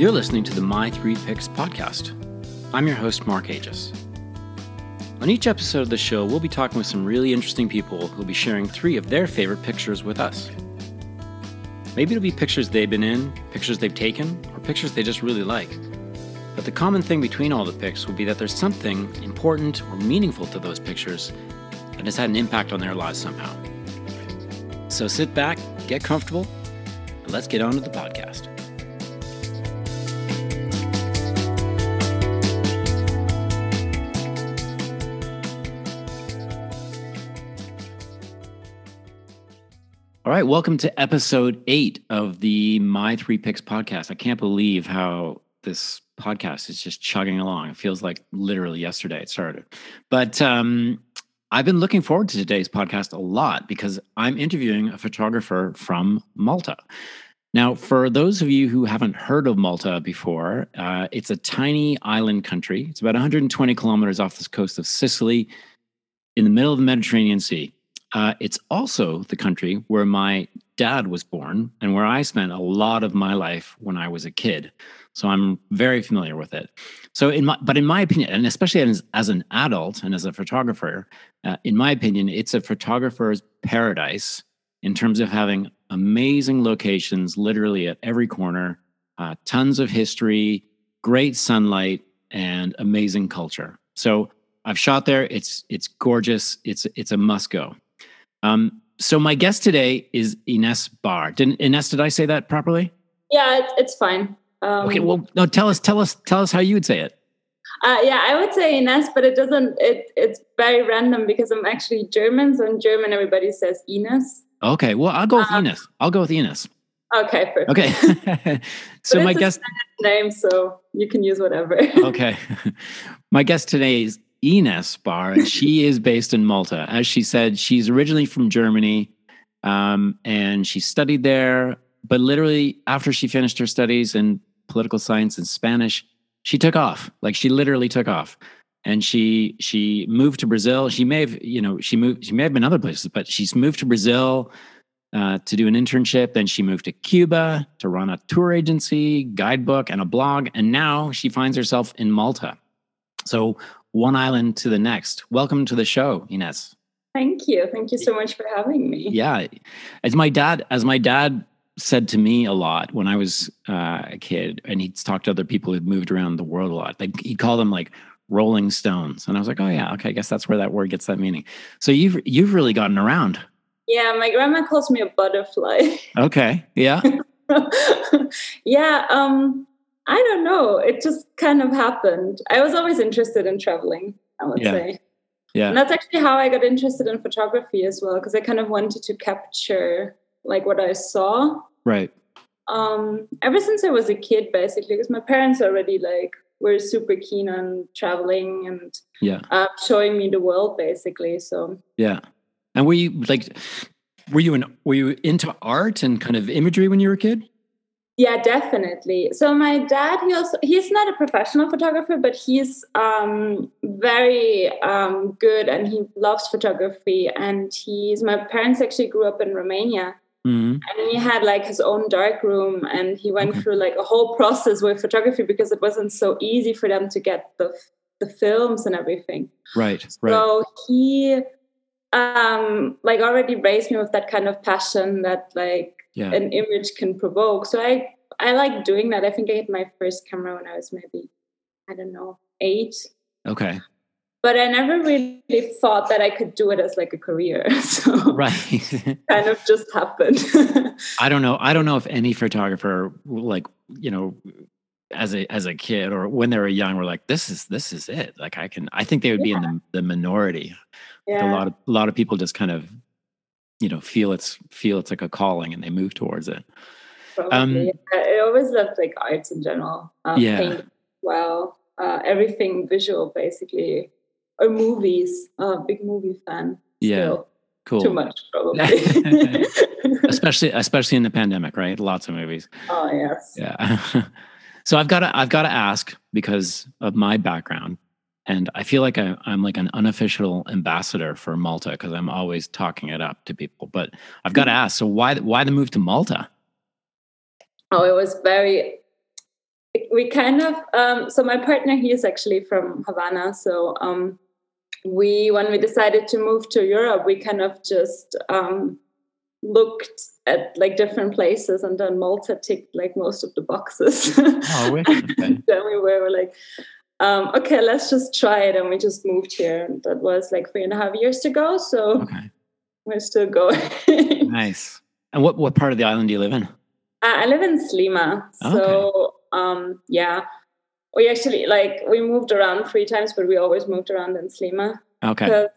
You're listening to the My Three Picks podcast. I'm your host, Mark Aegis. On each episode of the show, we'll be talking with some really interesting people who'll be sharing three of their favorite pictures with us. Maybe it'll be pictures they've been in, pictures they've taken, or pictures they just really like. But the common thing between all the picks will be that there's something important or meaningful to those pictures that has had an impact on their lives somehow. So sit back, get comfortable, and let's get on to the podcast. All right, welcome to episode eight of the My Three Picks podcast. I can't believe how this podcast is just chugging along. It feels like literally yesterday it started. But um, I've been looking forward to today's podcast a lot because I'm interviewing a photographer from Malta. Now, for those of you who haven't heard of Malta before, uh, it's a tiny island country. It's about 120 kilometers off the coast of Sicily in the middle of the Mediterranean Sea. Uh, it's also the country where my dad was born and where I spent a lot of my life when I was a kid. So I'm very familiar with it. So in my, but in my opinion, and especially as, as an adult and as a photographer, uh, in my opinion, it's a photographer's paradise in terms of having amazing locations, literally at every corner, uh, tons of history, great sunlight, and amazing culture. So I've shot there. It's it's gorgeous. It's it's a must go. Um, so my guest today is Ines Barr. Did Ines? Did I say that properly? Yeah, it's, it's fine. Um, okay. Well, no. Tell us. Tell us. Tell us how you would say it. Uh, yeah, I would say Ines, but it doesn't. It it's very random because I'm actually German. So in German, everybody says Ines. Okay. Well, I'll go with um, Ines. I'll go with Ines. Okay. Perfect. Okay. so my guest name, so you can use whatever. okay. My guest today is Ines Bar, and she is based in Malta. As she said, she's originally from Germany, um, and she studied there. But literally, after she finished her studies in political science and Spanish, she took off. Like she literally took off, and she she moved to Brazil. She may have, you know, she moved. She may have been other places, but she's moved to Brazil. Uh, to do an internship. Then she moved to Cuba to run a tour agency, guidebook, and a blog. And now she finds herself in Malta. So one island to the next. Welcome to the show, Ines. Thank you. Thank you so much for having me. Yeah. As my dad, as my dad said to me a lot when I was uh, a kid, and he'd talked to other people who'd moved around the world a lot. Like he'd call them like Rolling Stones, and I was like, oh yeah, okay, I guess that's where that word gets that meaning. So you've you've really gotten around. Yeah, my grandma calls me a butterfly. Okay. Yeah. yeah. Um, I don't know. It just kind of happened. I was always interested in traveling, I would yeah. say. Yeah. And that's actually how I got interested in photography as well, because I kind of wanted to capture like what I saw. Right. Um, ever since I was a kid, basically, because my parents already like were super keen on traveling and yeah, uh, showing me the world, basically. So yeah. And were you like, were you in, were you into art and kind of imagery when you were a kid? Yeah, definitely. So my dad, he also he's not a professional photographer, but he's um, very um, good and he loves photography. And he's my parents actually grew up in Romania, mm-hmm. and he had like his own dark room, and he went okay. through like a whole process with photography because it wasn't so easy for them to get the the films and everything. Right. Right. So he um like already raised me with that kind of passion that like yeah. an image can provoke. So I I like doing that. I think I had my first camera when I was maybe I don't know eight. Okay. But I never really thought that I could do it as like a career. So right, kind of just happened. I don't know. I don't know if any photographer like you know as a as a kid or when they were young were like this is this is it like i can i think they would be in the, the minority yeah. a lot of a lot of people just kind of you know feel it's feel it's like a calling and they move towards it. Um, yeah, i always loved like arts in general um, yeah. well. Uh, everything visual basically. Or movies. Uh, big movie fan yeah. cool. Too much probably. Especially especially in the pandemic right? Lots of movies. Oh yes. Yeah. So i've got to i've got to ask because of my background and I feel like I, am like an unofficial ambassador for Malta because I'm always talking it up to people. But I've got to ask: so why why the move to Malta? Oh, it was very. we kind of um, so my partner he is actually from Havana, so um, we when we decided to move to Europe, we kind of just um, looked at like different places, and then Malta ticked like most of the boxes. Oh, then we were like, um, okay, let's just try it, and we just moved here. And that was like three and a half years ago, so okay. we're still going. Nice. And what what part of the island do you live in? Uh, I live in Sliema, so um, yeah, we actually like we moved around three times, but we always moved around in Sliema. Okay.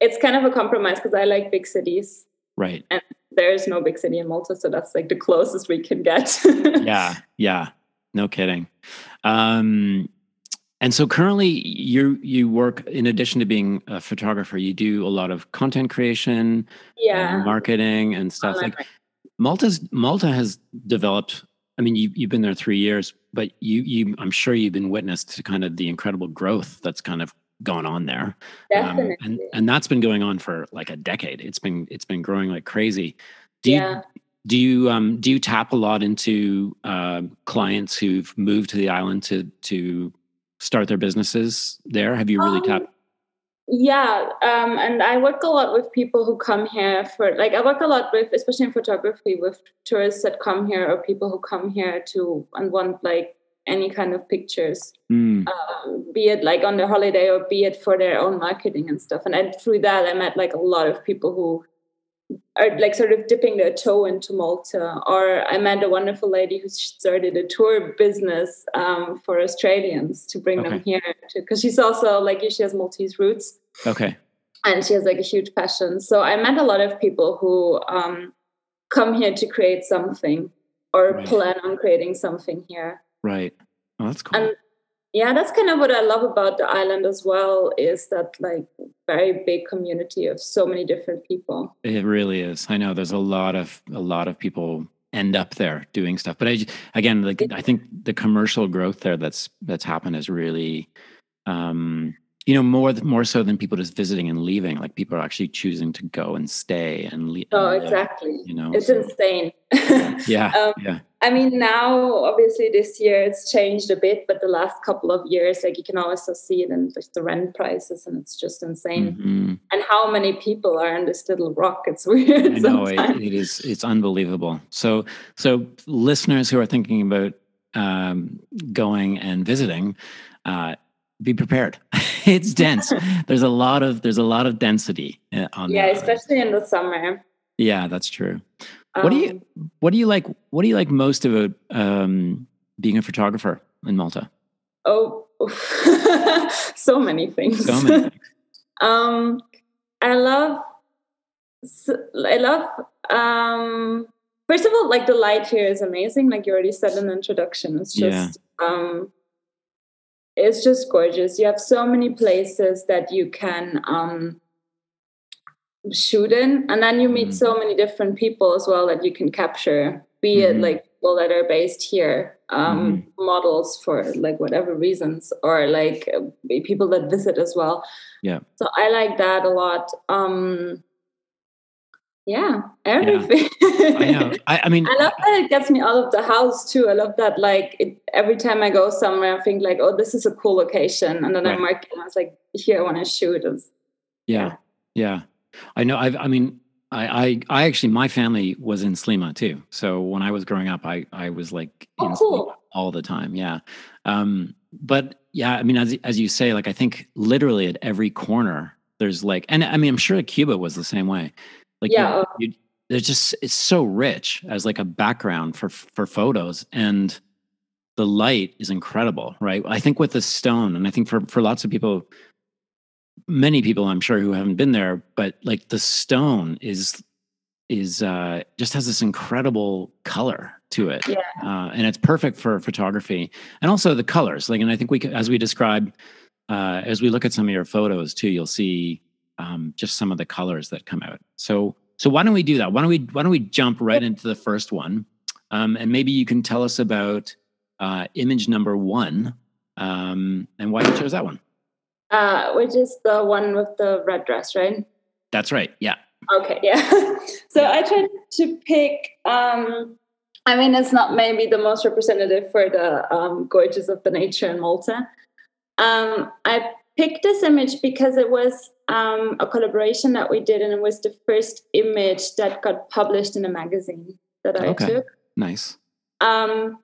It's kind of a compromise because I like big cities, Right. and there is no big city in Malta, so that's like the closest we can get. Yeah. Yeah. No kidding. Um, and so currently you you work in addition to being a photographer, you do a lot of content creation, yeah. and marketing and stuff. Like Malta's Malta has developed. I mean, you you've been there three years, but you you I'm sure you've been witness to kind of the incredible growth that's kind of gone on there. Um, Definitely. and and that's been going on for like a decade. It's been it's been growing like crazy. Do you yeah. do you um do you tap a lot into uh, clients who've moved to the island to to start their businesses there? Have you really Um, tapped? Yeah, um, and I work a lot with people who come here for like I work a lot with, especially in photography, with tourists that come here or people who come here to and want like any kind of pictures, Mm, um, be it like on their holiday or be it for their own marketing and stuff. And I, through that, I met like a lot of people who are like sort of dipping their toe into Malta. Or I met a wonderful lady who started a tour business um, for Australians to bring them here because she's also like she has Maltese roots okay. and she has like a huge passion. So I met a lot of people who um, come here to create something or Right. plan on creating something here. Right. Oh, that's cool. And yeah, that's kind of what I love about the island as well is that like very big community of so many different people. It really is. I know there's a lot of a lot of people end up there doing stuff, but i again, like I think the commercial growth there that's that's happened is really, um, you know, more more so than people just visiting and leaving. Like people are actually choosing to go and stay and, le- Oh, and live, exactly. You know, It's so- insane. yeah, Um, yeah, I mean, now obviously this year it's changed a bit, but the last couple of years, like you can also see it in like, the rent prices, and it's just insane. Mhm. And how many people are in this little rock? It's weird. I know it, it is. It's unbelievable. So, so listeners who are thinking about um, going and visiting, uh, be prepared. it's dense. there's a lot of there's a lot of density uh, on. yeah, island. especially in the summer. Yeah, that's true. What do you- Um, What do you like? What do you like most about um, being a photographer in Malta? Oh, so many things. So many. things. um, I love. I love. Um, first of all, like the light here is amazing. Like you already said in the introduction, it's just. Um, it's just gorgeous. You have so many places that you can um, shoot in, and then you meet Mhm. so many different people as well that you can capture. Be it Mhm. like people that are based here, um, Mm-hmm. models for like whatever reasons, or like uh, people that visit as well. Yeah. So I like that a lot. Um, yeah, everything. I know. I, I mean, I love that it gets me out of the house too. I love that like it, every time I go somewhere, I think like, oh, this is a cool location, and then Right. I'm marking. I was like, here, I want to shoot. It's, Yeah, yeah. I know. I've, I mean, I, I, I actually, my family was in Sliema too. So when I was growing up, I, I was like Oh, in cool. All the time. Yeah. Um, but yeah, I mean, as as you say, like I think literally at every corner there's like, and I mean, I'm sure Cuba was the same way. Like, Yeah. you, there's just it's so rich as like a background for for photos and the light is incredible right i think with the stone and i think for for lots of people many people i'm sure who haven't been there but like the stone is is uh just has this incredible color to it Yeah. uh, and it's perfect for photography and also the colors like and i think we as we describe uh as we look at some of your photos too you'll see um just some of the colors that come out. So so why don't we do that? Why don't we why don't we jump right into the first one? Um and maybe you can tell us about uh image number one um and why you chose that one. Uh, which is the one with the red dress, right? that's right yeah. Okay, yeah. so I tried to pick um, I mean, it's not maybe the most representative for the um, gorgeous of the nature in Malta. Um, I picked this image because it was um, a collaboration that we did, and it was the first image that got published in a magazine that I Okay. took. Nice. Um,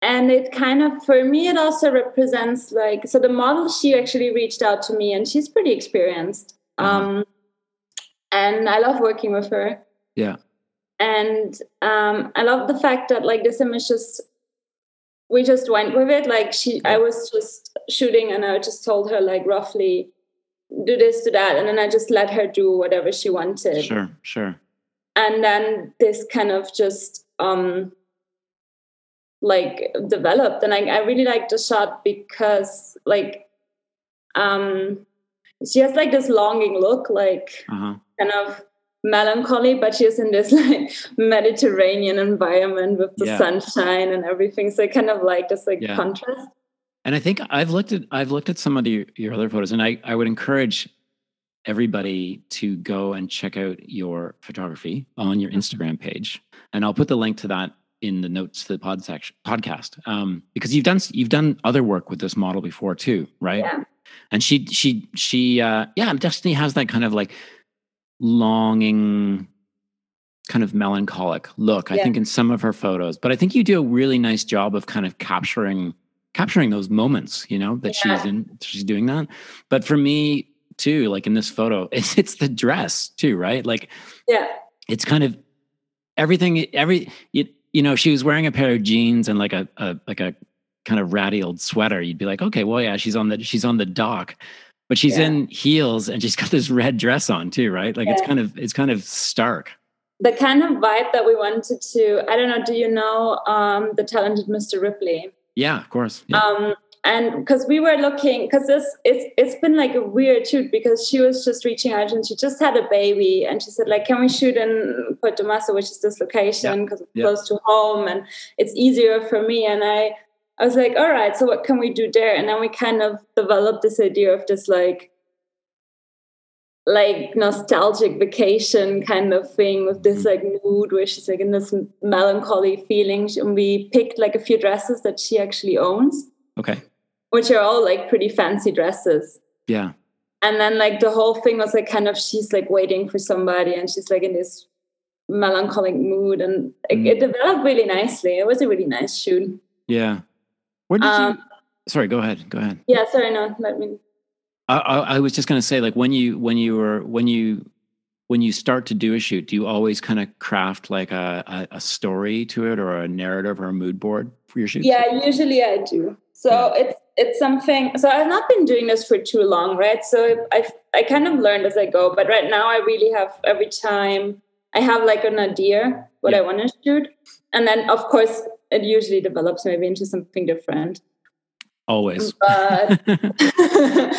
and it kind of, for me, it also represents like, so the model, she actually reached out to me and she's pretty experienced. Uh-huh. Um, and I love working with her. Yeah. And um, I love the fact that like this image just, we just went with it. Like she, I was just shooting and I just told her like roughly do this, do that. And then I just let her do whatever she wanted Sure. Sure. and then this kind of just um like developed and I, I really like the shot because like um she has like this longing look like Uh huh. kind of melancholy but she's in this like mediterranean environment with the Yeah. sunshine and everything so I kind of like this like Yeah. contrast And I think I've looked at I've looked at some of the, your other photos, and I I would encourage everybody to go and check out your photography on your Instagram page, and I'll put the link to that in the notes to the pod section podcast um, because you've done you've done other work with this model before too, right? Yeah. And she she she uh, yeah, Destiny has that kind of like longing kind of melancholic look i think in some of her photos but i think you do a really nice job of kind of capturing capturing those moments you know that she's in she's doing that. But for me too like in this photo it's it's the dress too right? Like yeah. it's kind of everything every you, you know she was wearing a pair of jeans and like a, a like a kind of ratty old sweater. You'd be like okay well yeah she's on the she's on the dock. But she's Yeah. in heels and she's got this red dress on too right? Like it's kind of it's kind of stark. The kind of vibe that we wanted to i don't know do you know um the talented mr ripley yeah of course yeah. um and because we were looking because this it's it's been like a weird shoot because she was just reaching out and she just had a baby and she said like can we shoot in Portomaso which is this location because it's Yeah. close to home and it's easier for me and I I was like all right so what can we do there and then we kind of developed this idea of this like like nostalgic vacation kind of thing with this like mood where she's like in this melancholy feeling and we picked like a few dresses that she actually owns okay which are all like pretty fancy dresses. yeah And then like the whole thing was like kind of she's like waiting for somebody and she's like in this melancholic mood and it, Mm. it developed really nicely. It was a really nice shoot. yeah where did you Um, sorry go ahead go ahead yeah, sorry, no, let me. I, I, was just going to say, like when you when you were when you when you start to do a shoot, do you always kind of craft like a, a, a story to it or a narrative or a mood board for your shoot? Yeah, usually I do. So Yeah. it's it's something. So I've not been doing this for too long, right? So I I kind of learned as I go, but right now I really have every time I have like an idea what Yeah. I want to shoot, and then of course it usually develops maybe into something different. Always, But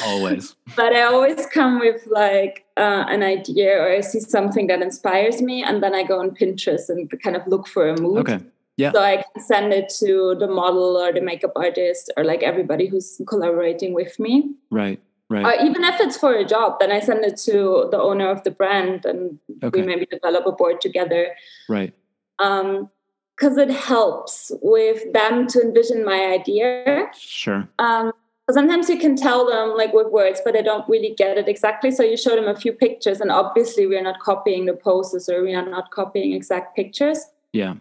always. but I always come with like uh, an idea or I see something that inspires me, and then I go on Pinterest and kind of look for a mood. Okay, yeah, So I can send it to the model or the makeup artist or like everybody who's collaborating with me. right, Right. Or even if it's for a job, then I send it to the owner of the brand and Okay, we maybe develop a board together. right. Um, because it helps with them to envision my idea. Sure. Um, sometimes you can tell them like with words, but they don't really get it exactly. So you show them a few pictures, and obviously we're not copying the poses or we are not copying exact pictures. Yeah,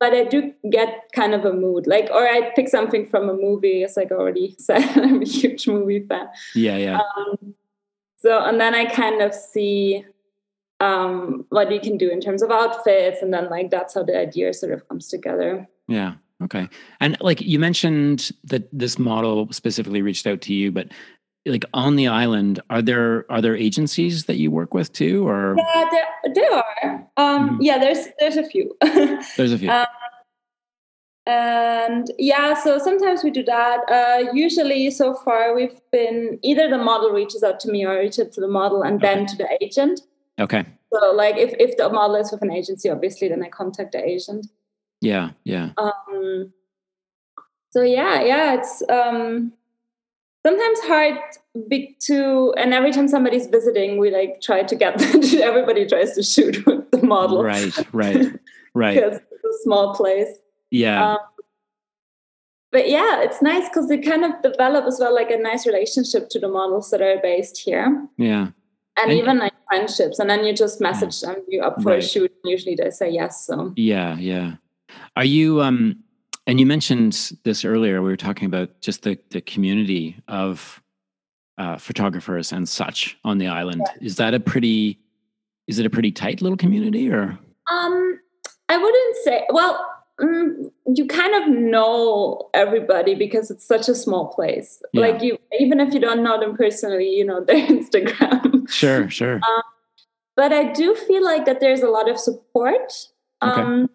But I do get kind of a mood, like, or I pick something from a movie, as I already said, I'm a huge movie fan. yeah, yeah. Um, so, and then I kind of see um, what we can do in terms of outfits, and then like that's how the idea sort of comes together. Yeah. Okay. And like you mentioned that this model specifically reached out to you, but like on the island, are there are there agencies that you work with too, or Yeah, there, there are. Um, Mhm. Yeah, there's there's a few. there's a few? Um, and yeah, so sometimes we do that. Uh, usually, so far, we've been either the model reaches out to me or I reach out to the model and then to the agent. Okay. So, like, if, if the model is with an agency, obviously, then I contact the agent. Yeah. Yeah. Um, so yeah, yeah, it's um, sometimes hard big to, and every time somebody's visiting, we like try to get everybody tries to shoot with the model. Right. Right. Right. because a small place. Yeah. Um, but yeah, it's nice because they kind of develop as well like a nice relationship to the models that are based here. Yeah. And, And- even like friendships. And then you just message them, you up for Right. a shoot. And usually they say yes. So Yeah, yeah. Are you um and you mentioned this earlier we were talking about just the the community of uh photographers and such on the island. Is that a pretty is it a pretty tight little community or Um, I wouldn't say. Well, mm, you kind of know everybody because it's such a small place. Yeah. Like you, even if you don't know them personally, you know their Instagram. Sure, sure. but I do feel like that there's a lot of support. Okay. Um,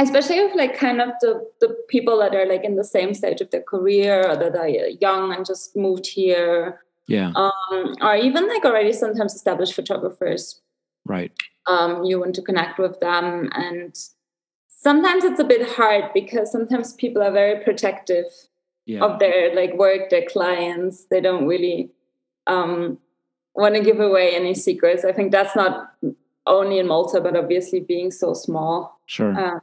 especially with like kind of the the people that are like in the same stage of their career or that are young and just moved here, yeah, um, or even like already sometimes established photographers right. um, you want to connect with them and sometimes it's a bit hard because sometimes people are very protective Yeah. of their like work their clients they don't really um, want to give away any secrets i think that's not only in malta but obviously being so small Sure. uh,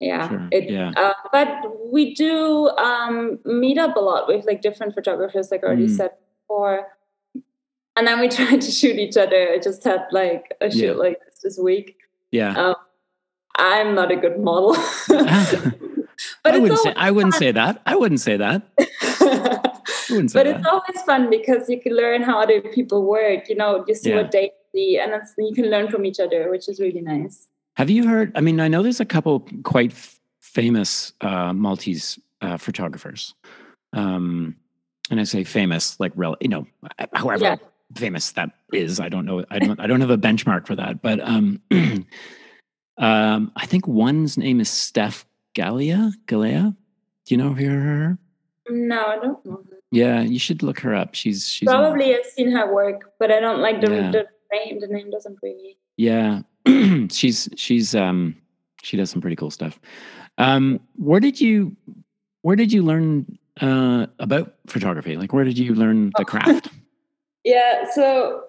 yeah Sure, it, yeah. Uh, but we do um, meet up a lot with like different photographers like I already Mm. said before and then we try to shoot each other i just had like a shoot Yeah. like this this week yeah. um, i'm not a good model but I wouldn't say I wouldn't say that. I wouldn't say that. Wouldn't say but that. it's always fun because you can learn how other people work you know you see Yeah. what they see and you can learn from each other which is really nice Have you heard? I mean, I know there's a couple quite f- famous uh, Maltese uh, photographers, um, and I say famous, like rel- you know, however Yeah. famous that is. I don't know. I don't. I don't have a benchmark for that. But um, um, I think one's name is Steph Gallia. Galea. Do you know her? no i don't know Yeah, you should look her up. She's she's probably i've seen her work but i don't like the, Yeah. the name the name doesn't really Yeah, she's she's um she does some pretty cool stuff. Um, where did you where did you learn uh about photography? Like, where did you learn the craft? Yeah, so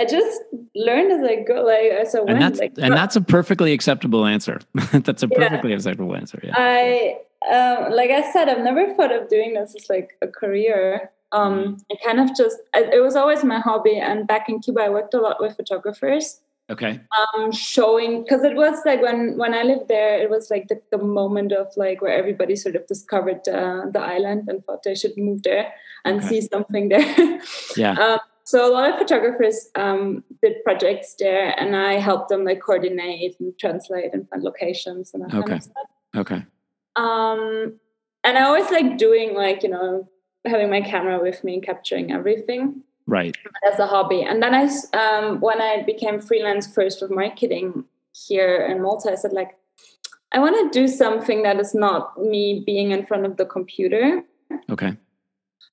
I just learned as I go, like as I and went. that's like, and that's a perfectly acceptable answer. that's a Yeah. perfectly acceptable answer. Yeah. I um, like I said, I've never thought of doing this as like a career. Um, Mm-hmm. it kind of just it it was always my hobby. And back in Cuba, I worked a lot with photographers, Okay. um, showing because it was like when when I lived there, it was like the, the moment of like where everybody sort of discovered uh, the island and thought they should move there and Okay. see something there. Yeah. Um, so a lot of photographers um, did projects there, and I helped them like coordinate and translate and find locations and that kind Okay. of stuff. Okay. Um, and I always like doing like you know having my camera with me and capturing everything Right. as a hobby. And then I um, when I became freelance first with marketing here in Malta, I said like, I want to do something that is not me being in front of the computer. Okay.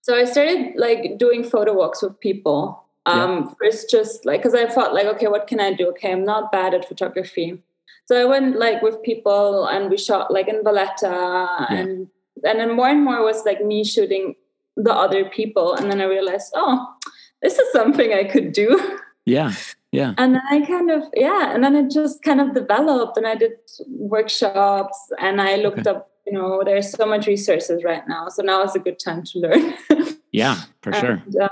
So I started like doing photo walks with people. Um, First, just like because I thought like, okay, what can I do? Okay, I'm not bad at photography, so I went like with people and we shot like in Valletta, and and then more and more was like me shooting the other people, and then I realized, oh, this is something I could do. Yeah. Yeah. And then I kind of, yeah, and then it just kind of developed and I did workshops and I looked Okay. up, you know, there's so much resources right now. So now is a good time to learn. Yeah. For sure. And, uh,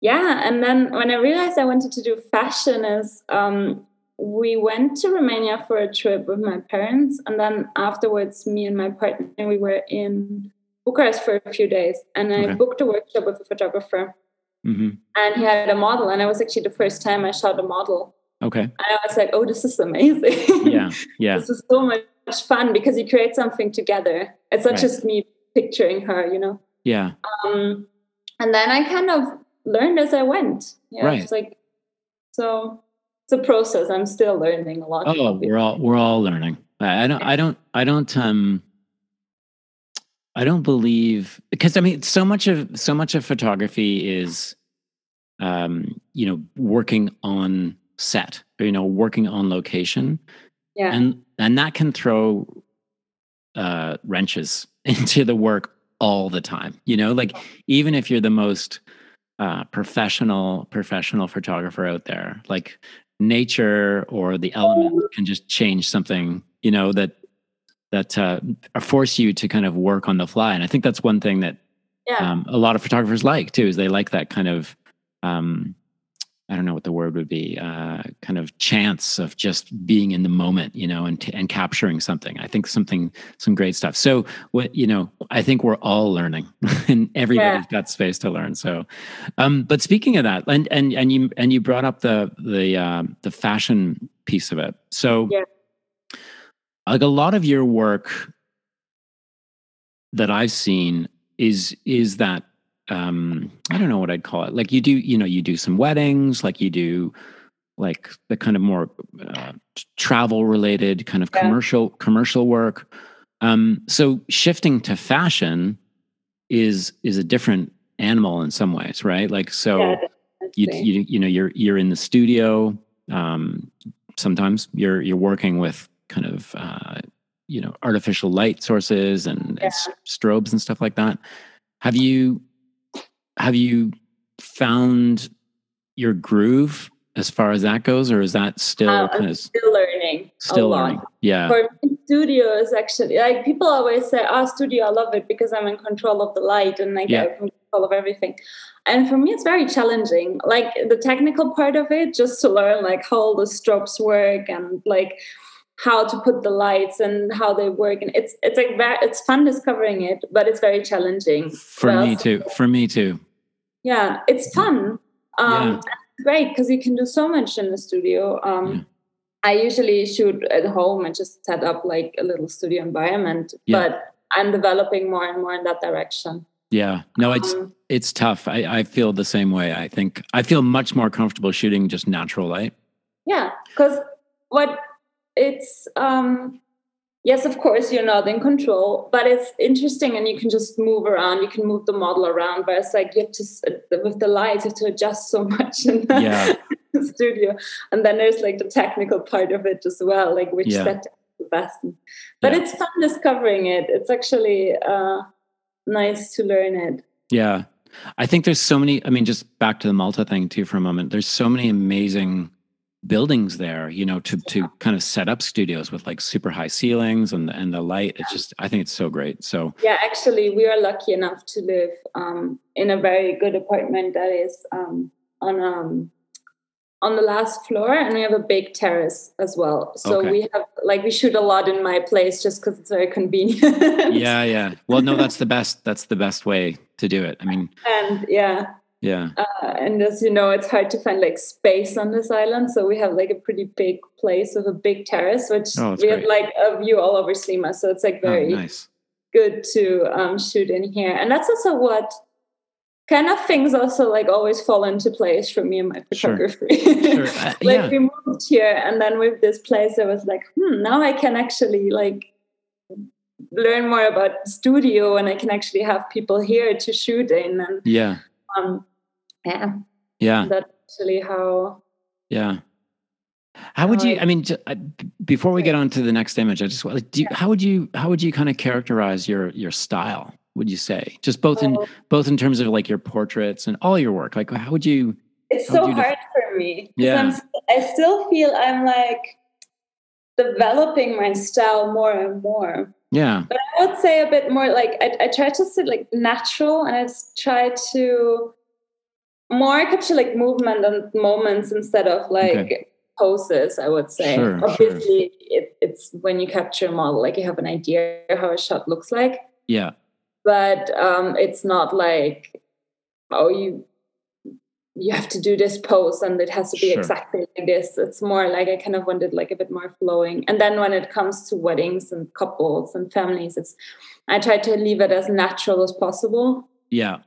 yeah. And then when I realized I wanted to do fashion is um, we went to Romania for a trip with my parents. And then afterwards, me and my partner, we were in Bucharest for a few days. And I Okay. booked a workshop with a photographer hmm and he had a model. And it was actually the first time I shot a model. Okay. And I was like, oh, this is amazing. Yeah. Yeah. this is so much fun because you create something together. It's not Right. just me picturing her, you know. Yeah. Um, and then I kind of learned as I went. Yeah, Right. it's like so. It's a process. I'm still learning a lot. Oh, we're all we're all learning. I I don't I don't I don't um I don't believe because I mean so much of so much of photography is um you know working on set or, you know working on location yeah, and and that can throw uh wrenches into the work all the time you know like even if you're the most uh professional professional photographer out there like nature or the element can just change something, you know, that that uh, force you to kind of work on the fly. And I think that's one thing that yeah. um, a lot of photographers like too, is they like that kind of um, I don't know what the word would be, uh, kind of chance of just being in the moment, you know, and t- and capturing something. I think something, some great stuff. So, what you know, I think we're all learning, and everybody's yeah. got space to learn. So, um, but speaking of that, and and and you and you brought up the the uh, the fashion piece of it. So, yeah. like a lot of your work that I've seen is is that um i don't know what i'd call it. Like you do you know you do some weddings like you do like the kind of more uh, travel related kind of yeah. commercial commercial work. Um so shifting to fashion is is a different animal in some ways right? Like so yeah, you, you you know you're you're in the studio um sometimes you're you're working with kind of uh you know artificial light sources and, yeah. and strobes and stuff like that. Have you have you found your groove as far as that goes, or is that still uh, kind of still learning? Still learning, yeah. For me, studio is actually like people always say, "Oh, studio, I love it because I'm in control of the light and I get control of everything." And for me, it's very challenging. Like the technical part of it, just to learn like how all the strobes work and like how to put the lights and how they work. And it's it's like very, it's fun discovering it but it's very challenging for well, me too for me too. Yeah it's fun. Um yeah. great because you can do so much in the studio. Um yeah. i usually shoot at home and just set up like a little studio environment yeah. but i'm developing more and more in that direction. Yeah. No it's um, it's tough. I, I feel the same way. I think i feel much more comfortable shooting just natural light. Yeah because what it's um yes of course you're not in control but it's interesting and you can just move around you can move the model around but it's like you have to with the lights you have to adjust so much in the yeah. studio and then there's like the technical part of it as well like which yeah. set the best but yeah. it's fun discovering it it's actually uh nice to learn it yeah i think there's so many i mean just back to the malta thing too for a moment there's so many amazing buildings there you know to to kind of set up studios with like super high ceilings and and the light it's just i think it's so great so. Yeah actually we are lucky enough to live um, in a very good apartment that is um, on um on the last floor and we have a big terrace as well. So okay. we have like we shoot a lot in my place just because it's very convenient. Yeah yeah. Well no that's the best that's the best way to do it. I mean and yeah yeah. Uh, and as you know, it's hard to find like space on this island. So we have like a pretty big place with a big terrace, which oh, we great. have like a view all over Sliema. So it's like oh, very oh, nice. good to um, shoot in here. And that's also what kind of things also like always fall into place for me and my photography. Sure. Sure. Uh, like yeah. we moved here and then with this place, I was like, hmm, now I can actually like learn more about studio and I can actually have people here to shoot in. And yeah. Um, yeah. Yeah. That's actually how yeah. How would you i mean before we get on to the next image i just like do you, how would you how would you kind of characterize your your style would you say? Just both in oh. both in terms of like your portraits and all your work like how would you it's so hard def- for me yeah. I'm, i still feel i'm like developing my style more and more. Yeah. But i would say a bit more like i, I try to sit like natural and i try to more capture like movement and moments instead of like okay. poses i would say. Sure, obviously sure. It, it's when you capture a model like you have an idea how a shot looks like. Yeah. But um it's not like oh you you have to do this pose and it has to be sure. exactly like this. It's more like i kind of wanted like a bit more flowing. And then when it comes to weddings and couples and families it's i try to leave it as natural as possible. Yeah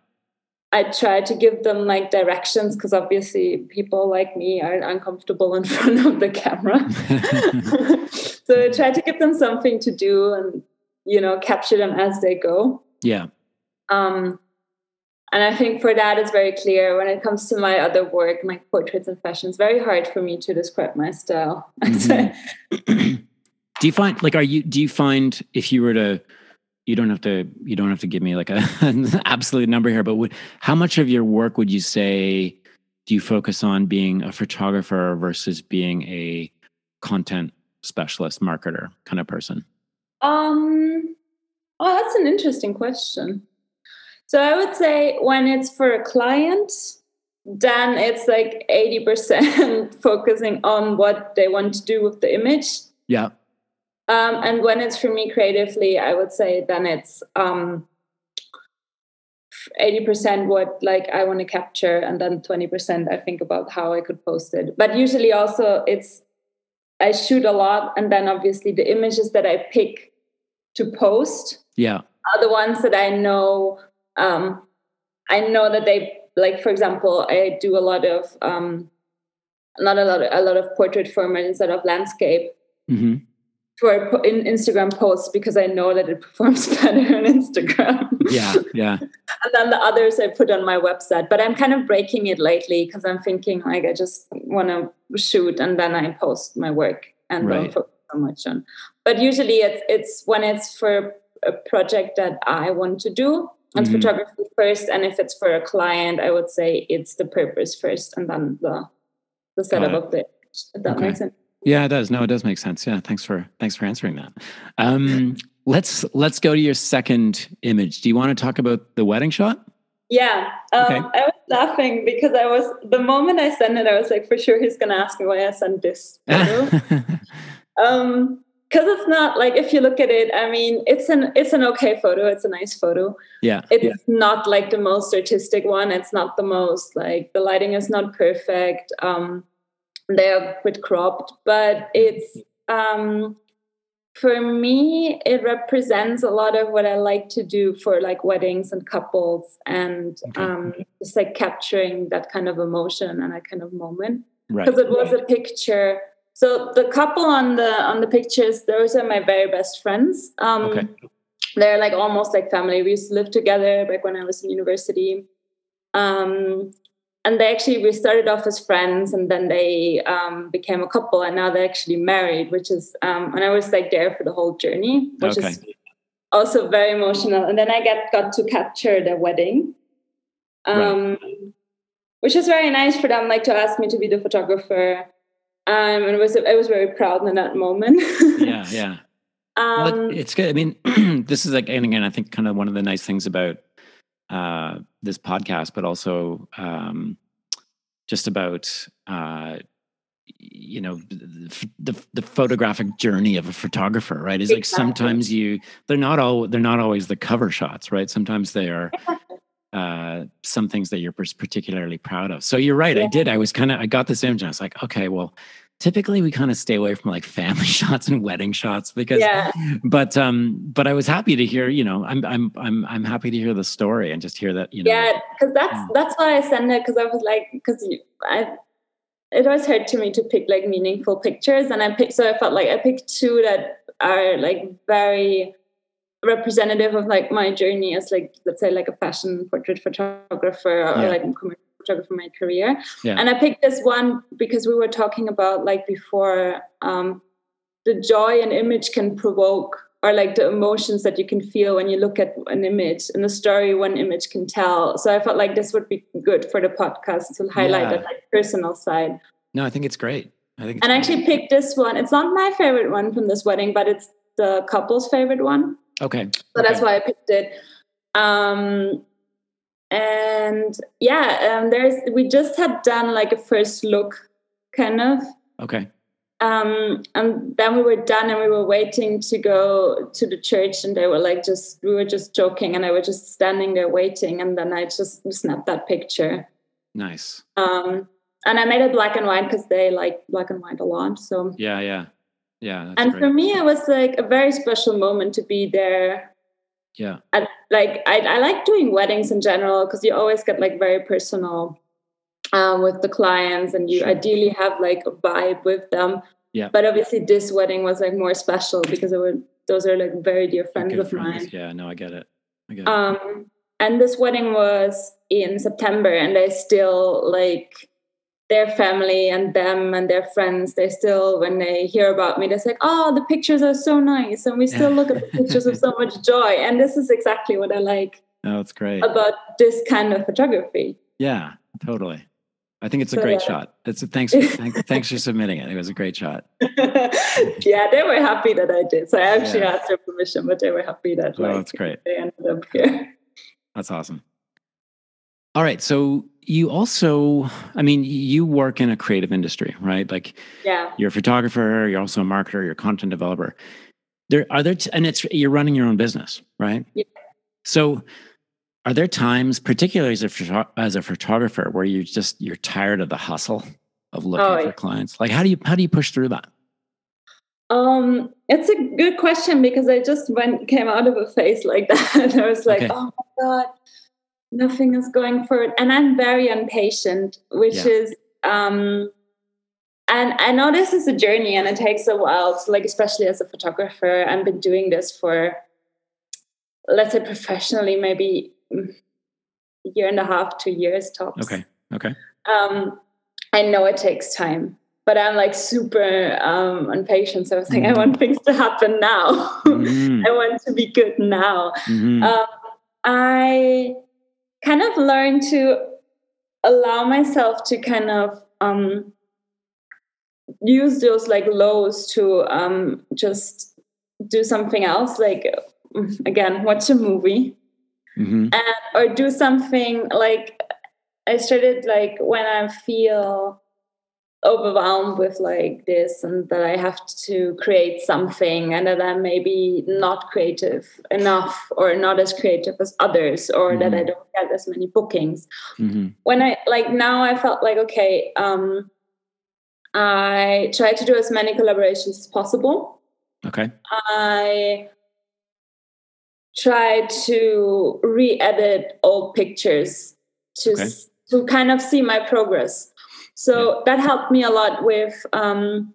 I try to give them like directions because obviously people like me are uncomfortable in front of the camera. so I try to give them something to do and you know capture them as they go. Yeah. Um, and I think for that it's very clear when it comes to my other work, my portraits and fashion. It's very hard for me to describe my style. Mm-hmm. do you find like are you do you find if you were to you don't have to you don't have to give me like a, an absolute number here but would, how much of your work would you say do you focus on being a photographer versus being a content specialist, marketer kind of person? Um, oh, that's an interesting question. So I would say when it's for a client, then it's like 80% focusing on what they want to do with the image. Yeah. Um, and when it's for me creatively, I would say then it's um, 80% what like I want to capture, and then 20% I think about how I could post it. But usually also it's I shoot a lot, and then obviously the images that I pick to post yeah are the ones that I know um, I know that they like for example I do a lot of um, not a lot of, a lot of portrait format instead of landscape mm-hmm. For in Instagram posts because I know that it performs better on Instagram. yeah yeah and then the others I put on my website. But I'm kind of breaking it lately because I'm thinking like I just want to shoot and then I post my work and Right. don't focus so much on. But usually it's it's when it's for a project that I want to do and Mhm. photography first. And if it's for a client, I would say it's the purpose first and then the the setup of the if that Okay. makes sense. Yeah, it does. No, it does make sense. Yeah, thanks for thanks for answering that. Um, let's let's go to your second image. Do you want to talk about the wedding shot? Yeah, um, Okay. I was laughing because I was the moment I sent it, I was like, for sure he's gonna ask me why I sent this photo. um, because it's not like if you look at it, I mean, it's an it's an okay photo. It's a nice photo. yeah, It's not like the most artistic one. It's not the most like the lighting is not perfect. Um, they're a bit cropped, but it's um for me it represents a lot of what i like to do for like weddings and couples and Okay. um just like capturing that kind of emotion and that kind of moment right. because it was a picture so the couple on the on the pictures those are my very best friends um Okay. they're like almost like family we used to live together back when i was in university um and they actually we started off as friends and then they um, became a couple and now they're actually married which is um, and i was like there for the whole journey which is also very emotional. And then i get got to capture their wedding. Um, which is very nice for them like to ask me to be the photographer. Um, and it was i was very proud in that moment. Yeah, yeah. um, Well, it's good. I mean, this is like, and again, I think kind of one of the nice things about uh, this podcast, but also um, just about uh, you know the, the the photographic journey of a photographer, right? Is like sometimes you they're not all they're not always the cover shots, right? Sometimes they are. Uh, some things that you're particularly proud of. So you're right. I did. I was kind of. I got this image. And I was like, okay, well, typically we kind of stay away from like family shots and wedding shots because yeah but um but i was happy to hear you know i'm i'm i'm i'm happy to hear the story and just hear that you know yeah because that's Mm. that's why i sent it because i was like because i it always hurt to me to pick like meaningful pictures and i picked so i felt like i picked two that are like very representative of like my journey as like let's say like a fashion portrait photographer or Yeah. like commercial photographer in my career. Yeah. and i picked this one because we were talking about like before um the joy an image can provoke or like the emotions that you can feel when you look at an image and the story one image can tell. So i felt like this would be good for the podcast to highlight Yeah. that like personal side. No i think it's great. I think and I actually picked this one. It's not my favorite one from this wedding but it's the couple's favorite one. Okay. So that's why I picked it. Um, and yeah, um, there's we just had done like a first look, kind of, okay um, and then we were done, and we were waiting to go to the church, and they were like just we were just joking, and I was just standing there waiting, and then I just snapped that picture. nice Um, and I made it black and white because they like black and white a lot. So yeah yeah yeah and great. for me, it was like a very special moment to be there yeah. I, like I, I like doing weddings in general because you always get like very personal um, with the clients and you Sure. ideally have like a vibe with them. Yeah. but obviously this wedding was like more special because it were those are like very dear friends good of mine. Yeah no i get it. I get it. Um and this wedding was in september and they still like their family and them and their friends they still when they hear about me they're like oh the pictures are so nice and we still look at the pictures with so much joy and this is exactly what i like oh, no it's great about this kind of photography yeah totally I think it's a So, great yeah. shot. It's a thanks. For, thank, thanks for submitting it. It was a great shot. yeah, they were happy that I did. So I actually Yeah. asked their permission, but they were happy that Oh, like that's great. they ended up here. That's awesome. All right. So you also, I mean, you work in a creative industry, right? Like Yeah. you're a photographer, you're also a marketer, you're a content developer. There are there, t- and it's you're running your own business, right? Yeah. So, are there times, particularly as a as a photographer, where you just you're tired of the hustle of looking Oh, for yeah. clients? Like, how do you how do you push through that? Um, it's a good question because I just went came out of a phase like that. I was like, Okay. oh my god, nothing is going forward, and I'm very impatient, which Yeah. is um, and I know this is a journey and it takes a while. To, like especially as a photographer, I've been doing this for let's say professionally, maybe mm, a year and a half, two years tops. Okay. Okay. um, I know it takes time, but I'm like super um, impatient. So I was like, I want things to happen now. Mhm. I want to be good now. Mhm. Um, I kind of learned to allow myself to kind of um, use those like lows to um, just do something else. Like again, watch a movie Mhm. and or do something like I started like when I feel overwhelmed with like this and that I have to create something and that I'm maybe not creative enough or not as creative as others or that I Mhm. don't get as many bookings. Mhm. When I like now I felt like okay, um I try to do as many collaborations as possible. Okay. I try to re-edit old pictures to Okay. s- to kind of see my progress. So that helped me a lot with um,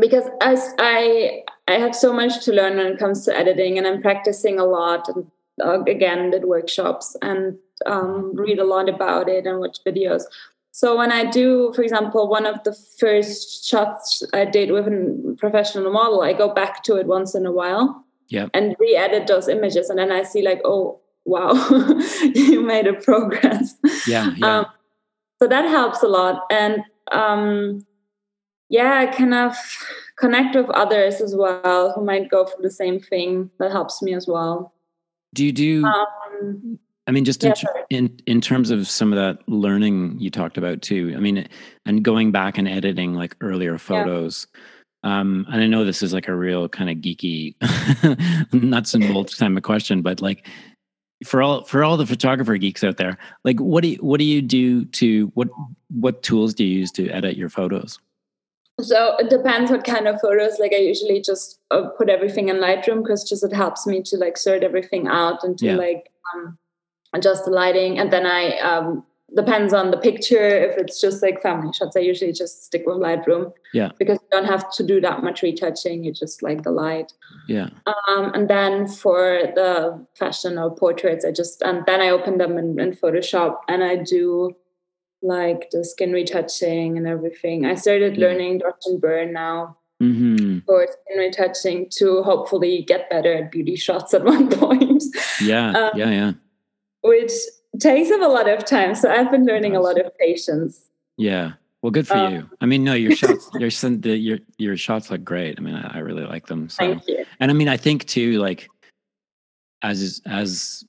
because as I I have so much to learn when it comes to editing, and I'm practicing a lot. And uh, again, did workshops and um, read a lot about it and watch videos. So when I do, for example, one of the first shots I did with a professional model, I go back to it once in a while Yep. and re-edit those images, and then I see like, oh wow, you made a progress. Yeah. Yeah. Um, so that helps a lot, and um, yeah, I kind of connect with others as well who might go through the same thing. That helps me as well. do you do? Um, I mean, just in, Yeah, sorry. in in terms of some of that learning you talked about too. I mean, and going back and editing like earlier photos. Um, and I know this is like a real kind of geeky, nuts and bolts kind of question, but like for all for all the photographer geeks out there, like what do you, what do you do to what what tools do you use to edit your photos? So it depends what kind of photos. Like I usually just uh, put everything in Lightroom because just it helps me to like sort everything out and to Yeah. like um, adjust the lighting. And then I um, depends on the picture. If it's just like family shots, I usually just stick with Lightroom. Yeah. Because you don't have to do that much retouching. You just like the light. Yeah. Um, and then for the fashion or portraits, I just and then I open them in, in Photoshop and I do like the skin retouching and everything. I started Yeah. learning Dodge and Burn now hmm for skin retouching to hopefully get better at beauty shots at one point, Yeah. Um, yeah. Yeah. which takes up a lot of time. So I've been learning a lot of patience. Yeah. Well, good for Um, you. I mean, no, your shots, your your your shots look great. I mean, I, I really like them. So, Thank you. and I mean, I think too, like as as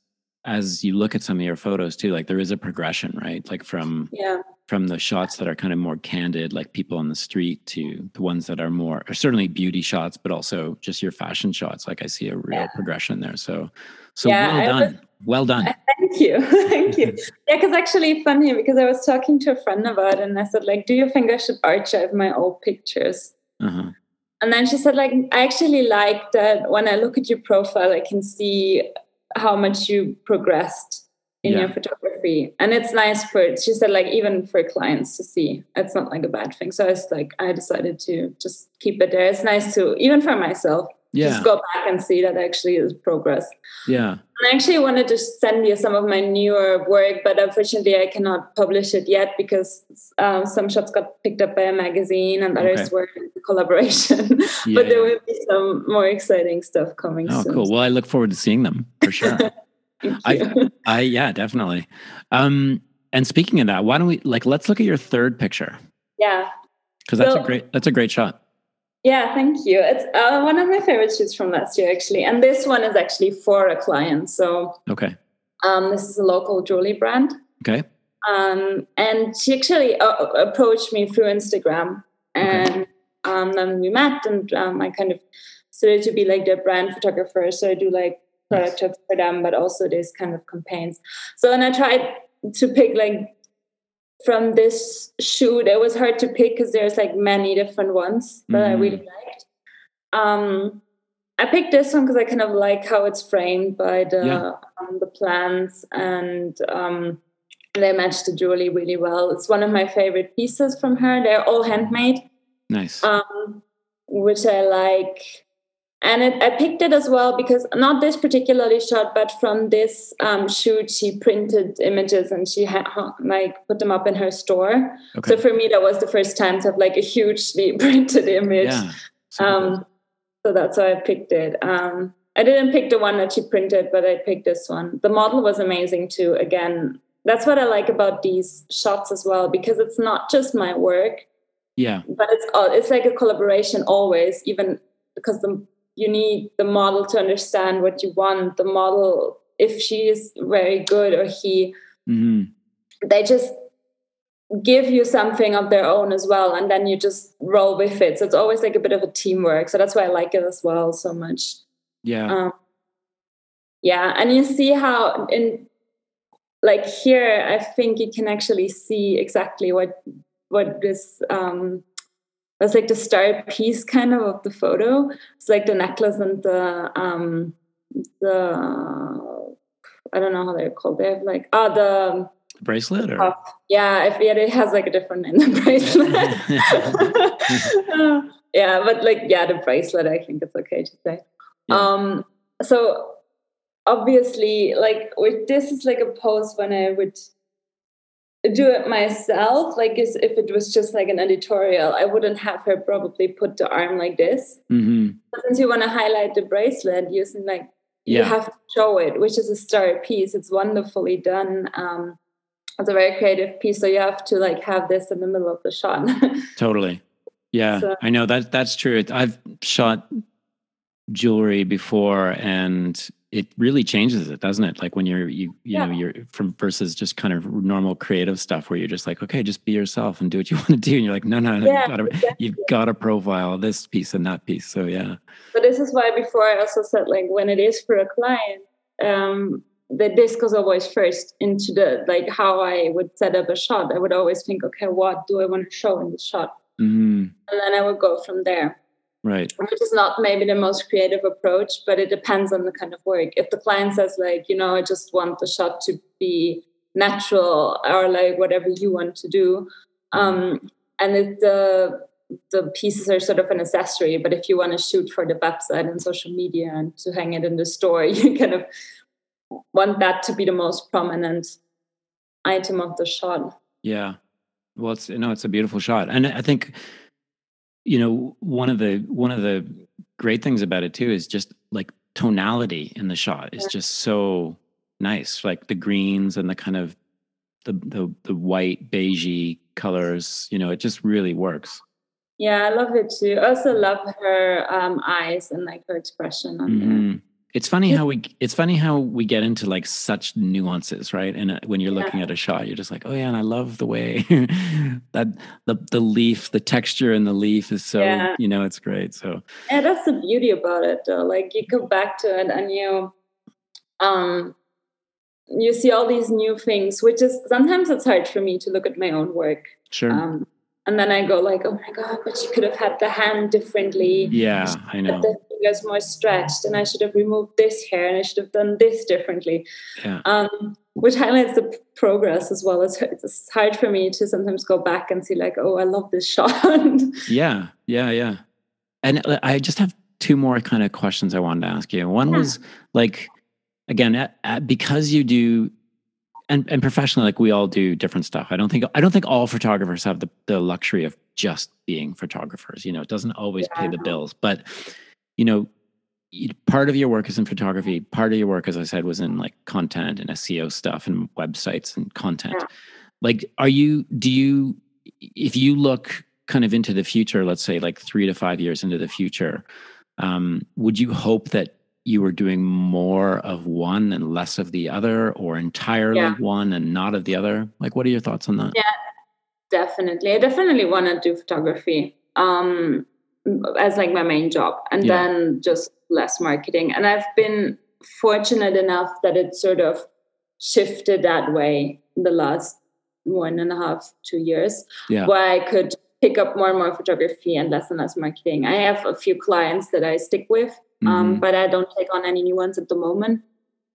as you look at some of your photos too, like there is a progression, right? Like from Yeah. from the shots that are kind of more candid, like people on the street, to the ones that are more or certainly beauty shots, but also just your fashion shots. Like I see a real Yeah. progression there. So, so Yeah, well done, well done. Thank you. Thank you. Yeah, because actually funny because I was talking to a friend about it and I said, like, do you think I should archive my old pictures? Uh-huh. And then she said, like, I actually like that when I look at your profile, I can see how much you progressed in Yeah. your photography. And it's nice for she said, like, even for clients to see. It's not like a bad thing. So I was like, I decided to just keep it there. It's nice to even for myself, Yeah, just go back and see that actually is progress. yeah, And I actually wanted to send you some of my newer work, but unfortunately, I cannot publish it yet because um, some shots got picked up by a magazine and others Okay. were in collaboration. yeah. but there yeah. will be some more exciting stuff coming Oh, soon. cool. Well, I look forward to seeing them for sure. I- I yeah, definitely. Um, and speaking of that, why don't we like let's look at your third picture yeah. because that's So- a great that's a great shot. Yeah, thank you. It's uh, one of my favorite shoots from last year, actually. And this one is actually for a client. So Okay. um, this is a local jewelry brand. Okay. Um, and she actually uh, approached me through Instagram. And um, then we met, and um, I kind of started to be like their brand photographer. So I do like product shots for them, but also these kind of campaigns. So and I tried to pick like from this shoot. It was hard to pick because there's like many different ones that I Mhm. really liked. Um, I picked this one because I kind of like how it's framed by the Yeah. um, the plants and um, they match the jewelry really well. It's one of my favorite pieces from her. They're all handmade Nice. um, which I like. And it, I picked it as well because not this particularly shot, but from this um, shoot, she printed images and she had like put them up in her store. okay. So for me, that was the first time to have like a hugely printed image. yeah. Um, so that's why I picked it. Um, I didn't pick the one that she printed, but I picked this one. The model was amazing too. Again, that's what I like about these shots as well because it's not just my work yeah. but it's all it's like a collaboration always even because the you need the model to understand what you want. The model if she is very good or he hmm they just give you something of their own as well and then you just roll with it. So it's always like a bit of a teamwork. So that's why i like it as well so much. Yeah. um, yeah and you see how in like here i think you can actually see exactly what what this um that's like the star piece kind of of the photo. It's like the necklace and the um the i don't know how they're called. They have like oh the Bracelet or? yeah if yeah it has like a different name the bracelet. Yeah but like yeah the bracelet i think it's okay to say. Yeah. um so obviously like with this is like a pose when i would do it myself. Like if it was just like an editorial i wouldn't have her probably put the arm like this. Hmm but since you want to highlight the bracelet using like you have to show it which is a star piece. It's wonderfully done um it's a very creative piece so you have to like have this in the middle of the shot. Totally. Yeah, So- I know that that's true. I've shot jewelry before and it really changes it, doesn't it? Like when you're you you know, you're from versus just kind of normal creative stuff where you're just like, okay, just be yourself and do what you want to do. And you're like, no, no, no, Yeah, you've got to exactly. you've got to profile this piece and that piece. So yeah. but this is why before i also said like when it is for a client um the disc goes always first into the like how i would set up a shot i would always think okay what do i want to show in the shot hmm and then i would go from there Right. which is not maybe the most creative approach, but it depends on the kind of work. If the client says like, you know, I just want the shot to be natural or like whatever you want to do, um, and it, the the pieces are sort of an accessory. But if you want to shoot for the website and social media and to hang it in the store, you kind of want that to be the most prominent item of the shot. Yeah. Well, it's no, it's a beautiful shot, and I think you know one of the one of the great things about it too is just like tonality in the shot is just so nice, like the greens and the kind of the the the white beigey colors. You know, it just really works. Yeah, I love it too. I also love her um, eyes and like her expression on there. It's funny how we it's funny how we get into like such nuances, right? And uh, when you're Yeah. looking at a shot, you're just like, oh yeah, and I love the way that the the leaf, the texture in the leaf is so Yeah. you know, it's great. So Yeah, that's the beauty about it though. Like you go back to it and you um you see all these new things, which is sometimes it's hard for me to look at my own work. sure, Um and then I go like, oh my god, but you could have had the hand differently. yeah, I know, the fingers more stretched, and I should have removed this hair, and I should have done this differently. yeah, Um, which highlights the progress as well. It's, it's hard for me to sometimes go back and see like, oh, I love this shot. yeah, yeah, yeah. And I just have two more kind of questions I wanted to ask you. One Yeah. was like, again, at, at, because you do, and and professionally, like we all do different stuff. I don't think I don't think all photographers have the the luxury of just being photographers. You know, it doesn't always pay the bills, but you know, part of your work is in photography. Part of your work, as I said, was in like content and SEO stuff and websites and content. Yeah. Like, are you? Do you? If you look kind of into the future, let's say like three to five years into the future, um, would you hope that you were doing more of one and less of the other, or entirely Yeah. one and not of the other? Like, what are your thoughts on that? Yeah. definitely i definitely want to do photography um as like my main job and Yeah. then just less marketing and i've been fortunate enough that it sort of shifted that way in the last one and a half two years Yeah. where i could pick up more and more photography and less and less marketing i have a few clients that i stick with um, Mhm. but i don't take on any new ones at the moment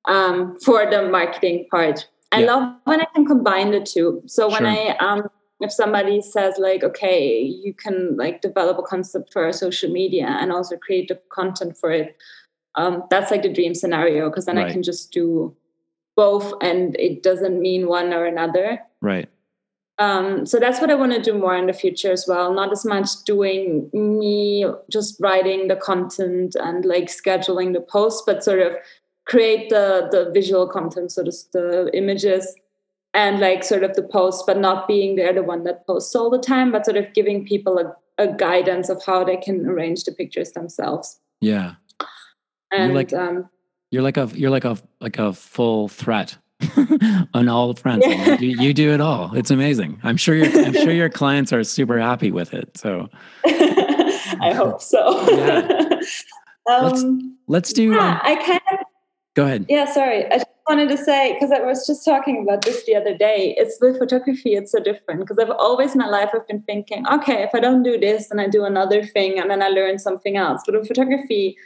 um, for the marketing part i Yeah. love when i can combine the two so when Sure. i um, if somebody says like okay you can like develop a concept for social media and also create the content for it um, that's like the dream scenario because then Right. i can just do both and it doesn't mean one or another Right. um, so that's what I want to do more in the future as well. Not as much doing me just writing the content and like scheduling the posts, but sort of create the the visual content, so just the images and like sort of the posts, but not being there the one that posts all the time, but sort of giving people a, a guidance of how they can arrange the pictures themselves. Yeah. And like- um, You're like a you're like a like a full threat on all fronts. Yeah. You, you do it all. It's amazing. I'm sure your I'm sure your clients are super happy with it. So I hope so. Yeah. Let's- um, let's do. yeah, Um, I kind of go ahead. Yeah, sorry. I wanted to say because I was just talking about this the other day. It's with photography, it's so different because I've always in my life I've been thinking, okay, if I don't do this, then I do another thing, and then I learn something else. But with photography,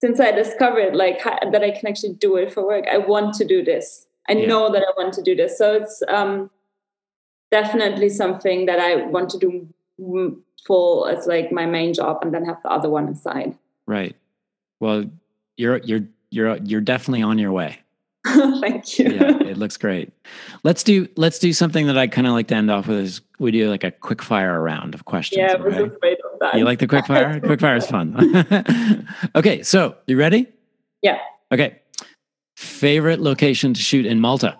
since I discovered like hi- that I can actually do it for work, I want to do this. I Yeah. know that I want to do this, so it's um, definitely something that I want to do full as like my main job, and then have the other one aside. Right. Well, you're you're you're you're definitely on your way. Thank you. Yeah, it looks great. Let's do let's do something that I kind of like to end off with. Is we do like a quick fire round of questions. Yeah, okay? afraid of that. You like the quick fire? quick fire is fun. okay, so you ready? Yeah. Okay. Favorite location to shoot in Malta?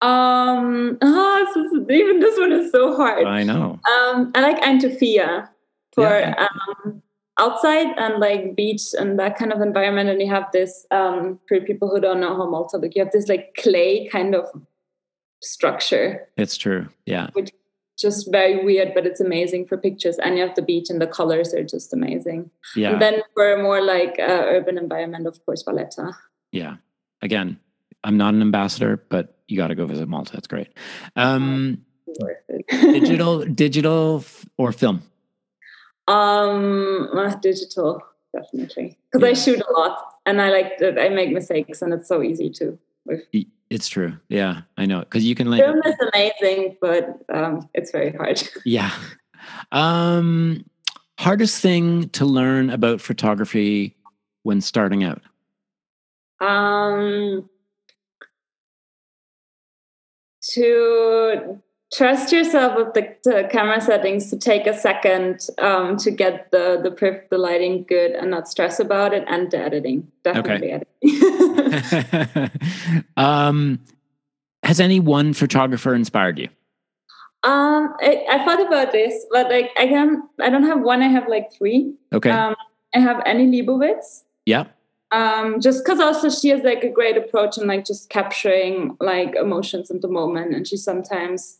Um, oh, this is, even this one is so hard. I know. Um, I like Għajn Tuffieħa for Yeah. um, outside and like beach and that kind of environment. And you have this um, for people who don't know how Malta look, you have this like clay kind of structure, It's true. Yeah. Which just very weird, but it's amazing for pictures. And you have the beach and the colors are just amazing. Yeah. And then for a more like uh, urban environment, of course, Valletta. yeah. Again, I'm not an ambassador, but you got to go visit Malta. It's great. Um, digital, digital or film? Um, digital, definitely, because I shoot a lot and I like that I make mistakes, and it's so easy to. With It's true. Yeah, I know. Because you can like, film is amazing, but um, it's very hard. yeah. Um, hardest thing to learn about photography when starting out? Um, to trust yourself with the, the camera settings to take a second um, to get the the perf- the lighting good and not stress about it and the editing definitely editing. um, has any one photographer inspired you? um I, I thought about this but like i can i don't have one i have like three Okay. um i have annie leibovitz yeah. um just because also she has like a great approach in like just capturing like emotions in the moment and she sometimes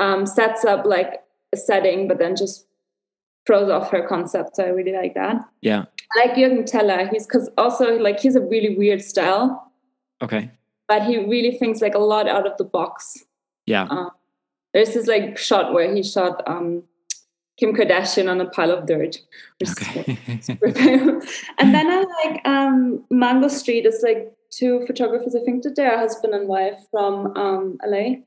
um sets up like a setting but then just throws off her concept so i really like that Yeah. I like Juergen Teller he's because also like he's a really weird style Okay. but he really thinks like a lot out of the box Yeah. um, there's this like shot where he shot um Kim Kardashian on a pile of dirt Okay. and then I like um, Mango Street is like two photographers. I think that they're husband and wife from um, LA.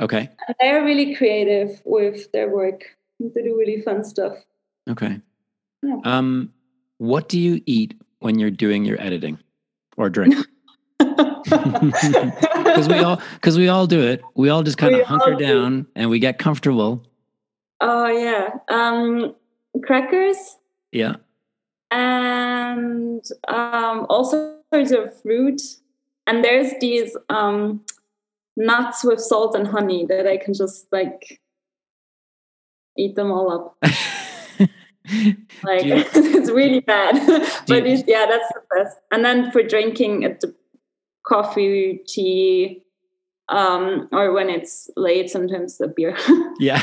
Okay. And they're really creative with their work. They do really fun stuff. Okay. Yeah. Um, what do you eat when you're doing your editing or drink? Because we all because we all do it. We all just kind of hunker all do. down and we get comfortable. oh yeah, um, crackers Yeah. and um, also sorts of fruit. And there's these um, nuts with salt and honey that I can just like eat them all up. like you, it's really bad, but you, yeah, that's the best. And then for drinking, it, coffee, tea, um, or when it's late, sometimes a beer. yeah,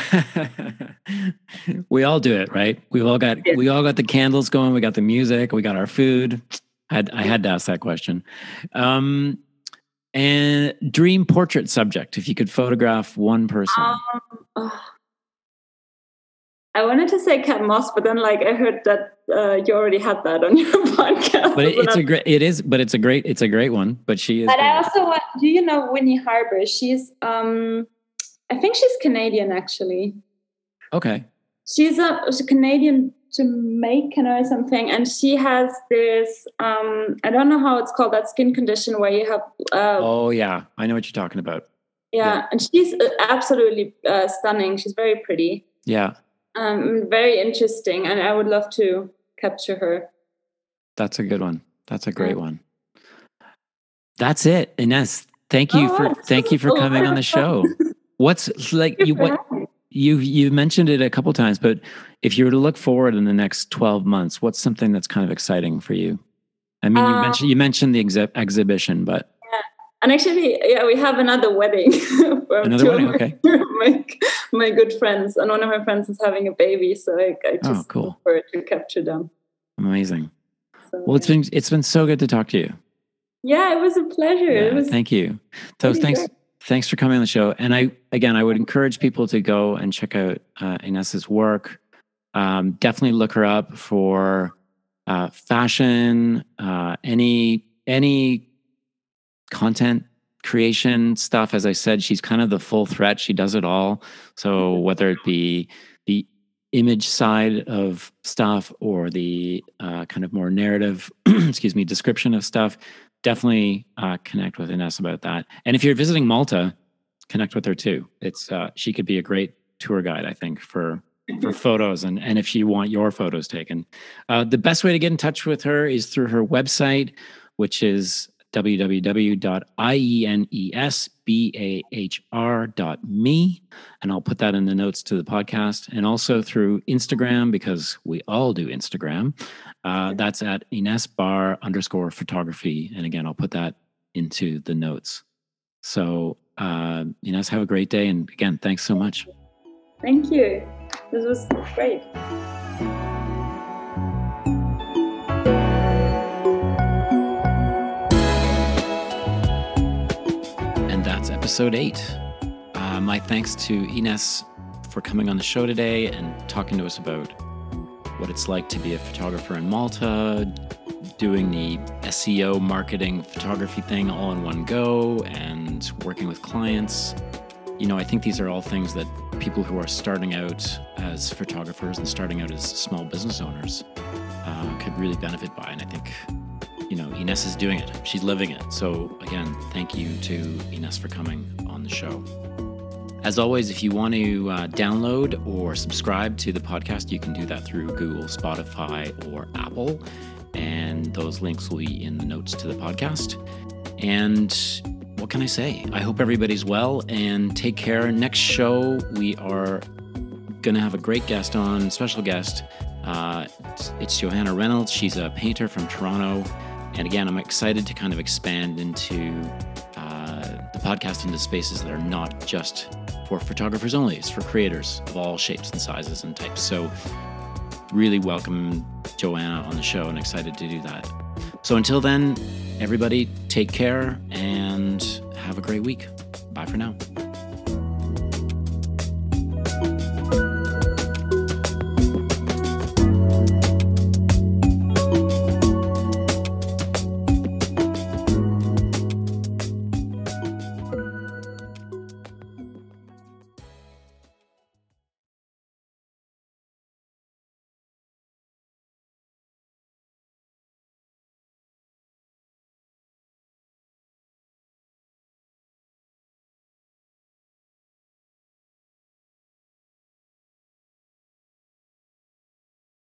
we all do it, right? We've all got yeah. we all got the candles going. We got the music. We got our food. I had I had to ask that question. Um, and dream portrait subject. If you could photograph one person. Um, oh. I wanted to say Kate Moss, but then like I heard that uh, you already had that on your podcast. But it, it's a great. It is, but it's a great. It's a great one. But she is. But great. I also want. Do you know Winnie Harlow? She's. um I think she's Canadian actually. Okay. She's a, she's a Canadian Jamaican or something, and she has this. um I don't know how it's called. That skin condition where you have. Uh, oh yeah, I know what you're talking about. Yeah, yeah. and she's uh, absolutely uh, stunning. She's very pretty. Yeah um, very interesting, and I would love to capture her. That's a good one. That's a great yeah. one. That's it, Ines. Thank you oh, for thank you for coming on the show. What's like you what you you've mentioned it a couple times, but if you were to look forward in the next twelve months, what's something that's kind of exciting for you? I mean, you mentioned you um, mentioned the exhi- exhibition, but yeah. and actually, yeah, we have another wedding. another wedding, okay. my, my good friends, and one of my friends is having a baby, so I, I oh, just oh, cool. prefer to capture them. Amazing. So, well, it's been it's been so good to talk to you. Yeah, it was a pleasure. Yeah, it was thank you. So thanks great. Thanks for coming on the show. And I again, I would encourage people to go and check out uh, Ines's work. Um, definitely look her up for uh, fashion, uh, any any content creation stuff as i said she's kind of the full threat she does it all so whether it be the image side of stuff or the uh, kind of more narrative excuse me description of stuff definitely uh, connect with ines about that. And if you're visiting malta connect with her too. It's uh, she could be a great tour guide i think for for photos and and if you want your photos taken. Uh, the best way to get in touch with her is through her website which is www.inesbahr.me. And I'll put that in the notes to the podcast and also through Instagram because we all do Instagram. Uh, that's at Ines Bahr underscore photography. And again, I'll put that into the notes. So, uh, Ines, have a great day. And again, thanks so much. Thank you. This was great. Episode eight. Uh, my thanks to Ines for coming on the show today and talking to us about what it's like to be a photographer in Malta, doing the SEO marketing photography thing all in one go, and working with clients. You know, I think these are all things that people who are starting out as photographers and starting out as small business owners uh, could really benefit by. And I think you know, Ines is doing it. She's living it. So, again, thank you to Ines for coming on the show. As always, if you want to uh, download or subscribe to the podcast, you can do that through Google, Spotify, or Apple. And those links will be in the notes to the podcast. And what can I say? I hope everybody's well and take care. Next show, we are going to have a great guest on, special guest. Uh, it's, it's Johanna Reynolds. She's a painter from Toronto. And again, I'm excited to kind of expand into uh, the podcast into spaces that are not just for photographers only, it's for creators of all shapes and sizes and types. So, really welcome Joanna on the show and excited to do that. So, until then, everybody take care and have a great week. Bye for now.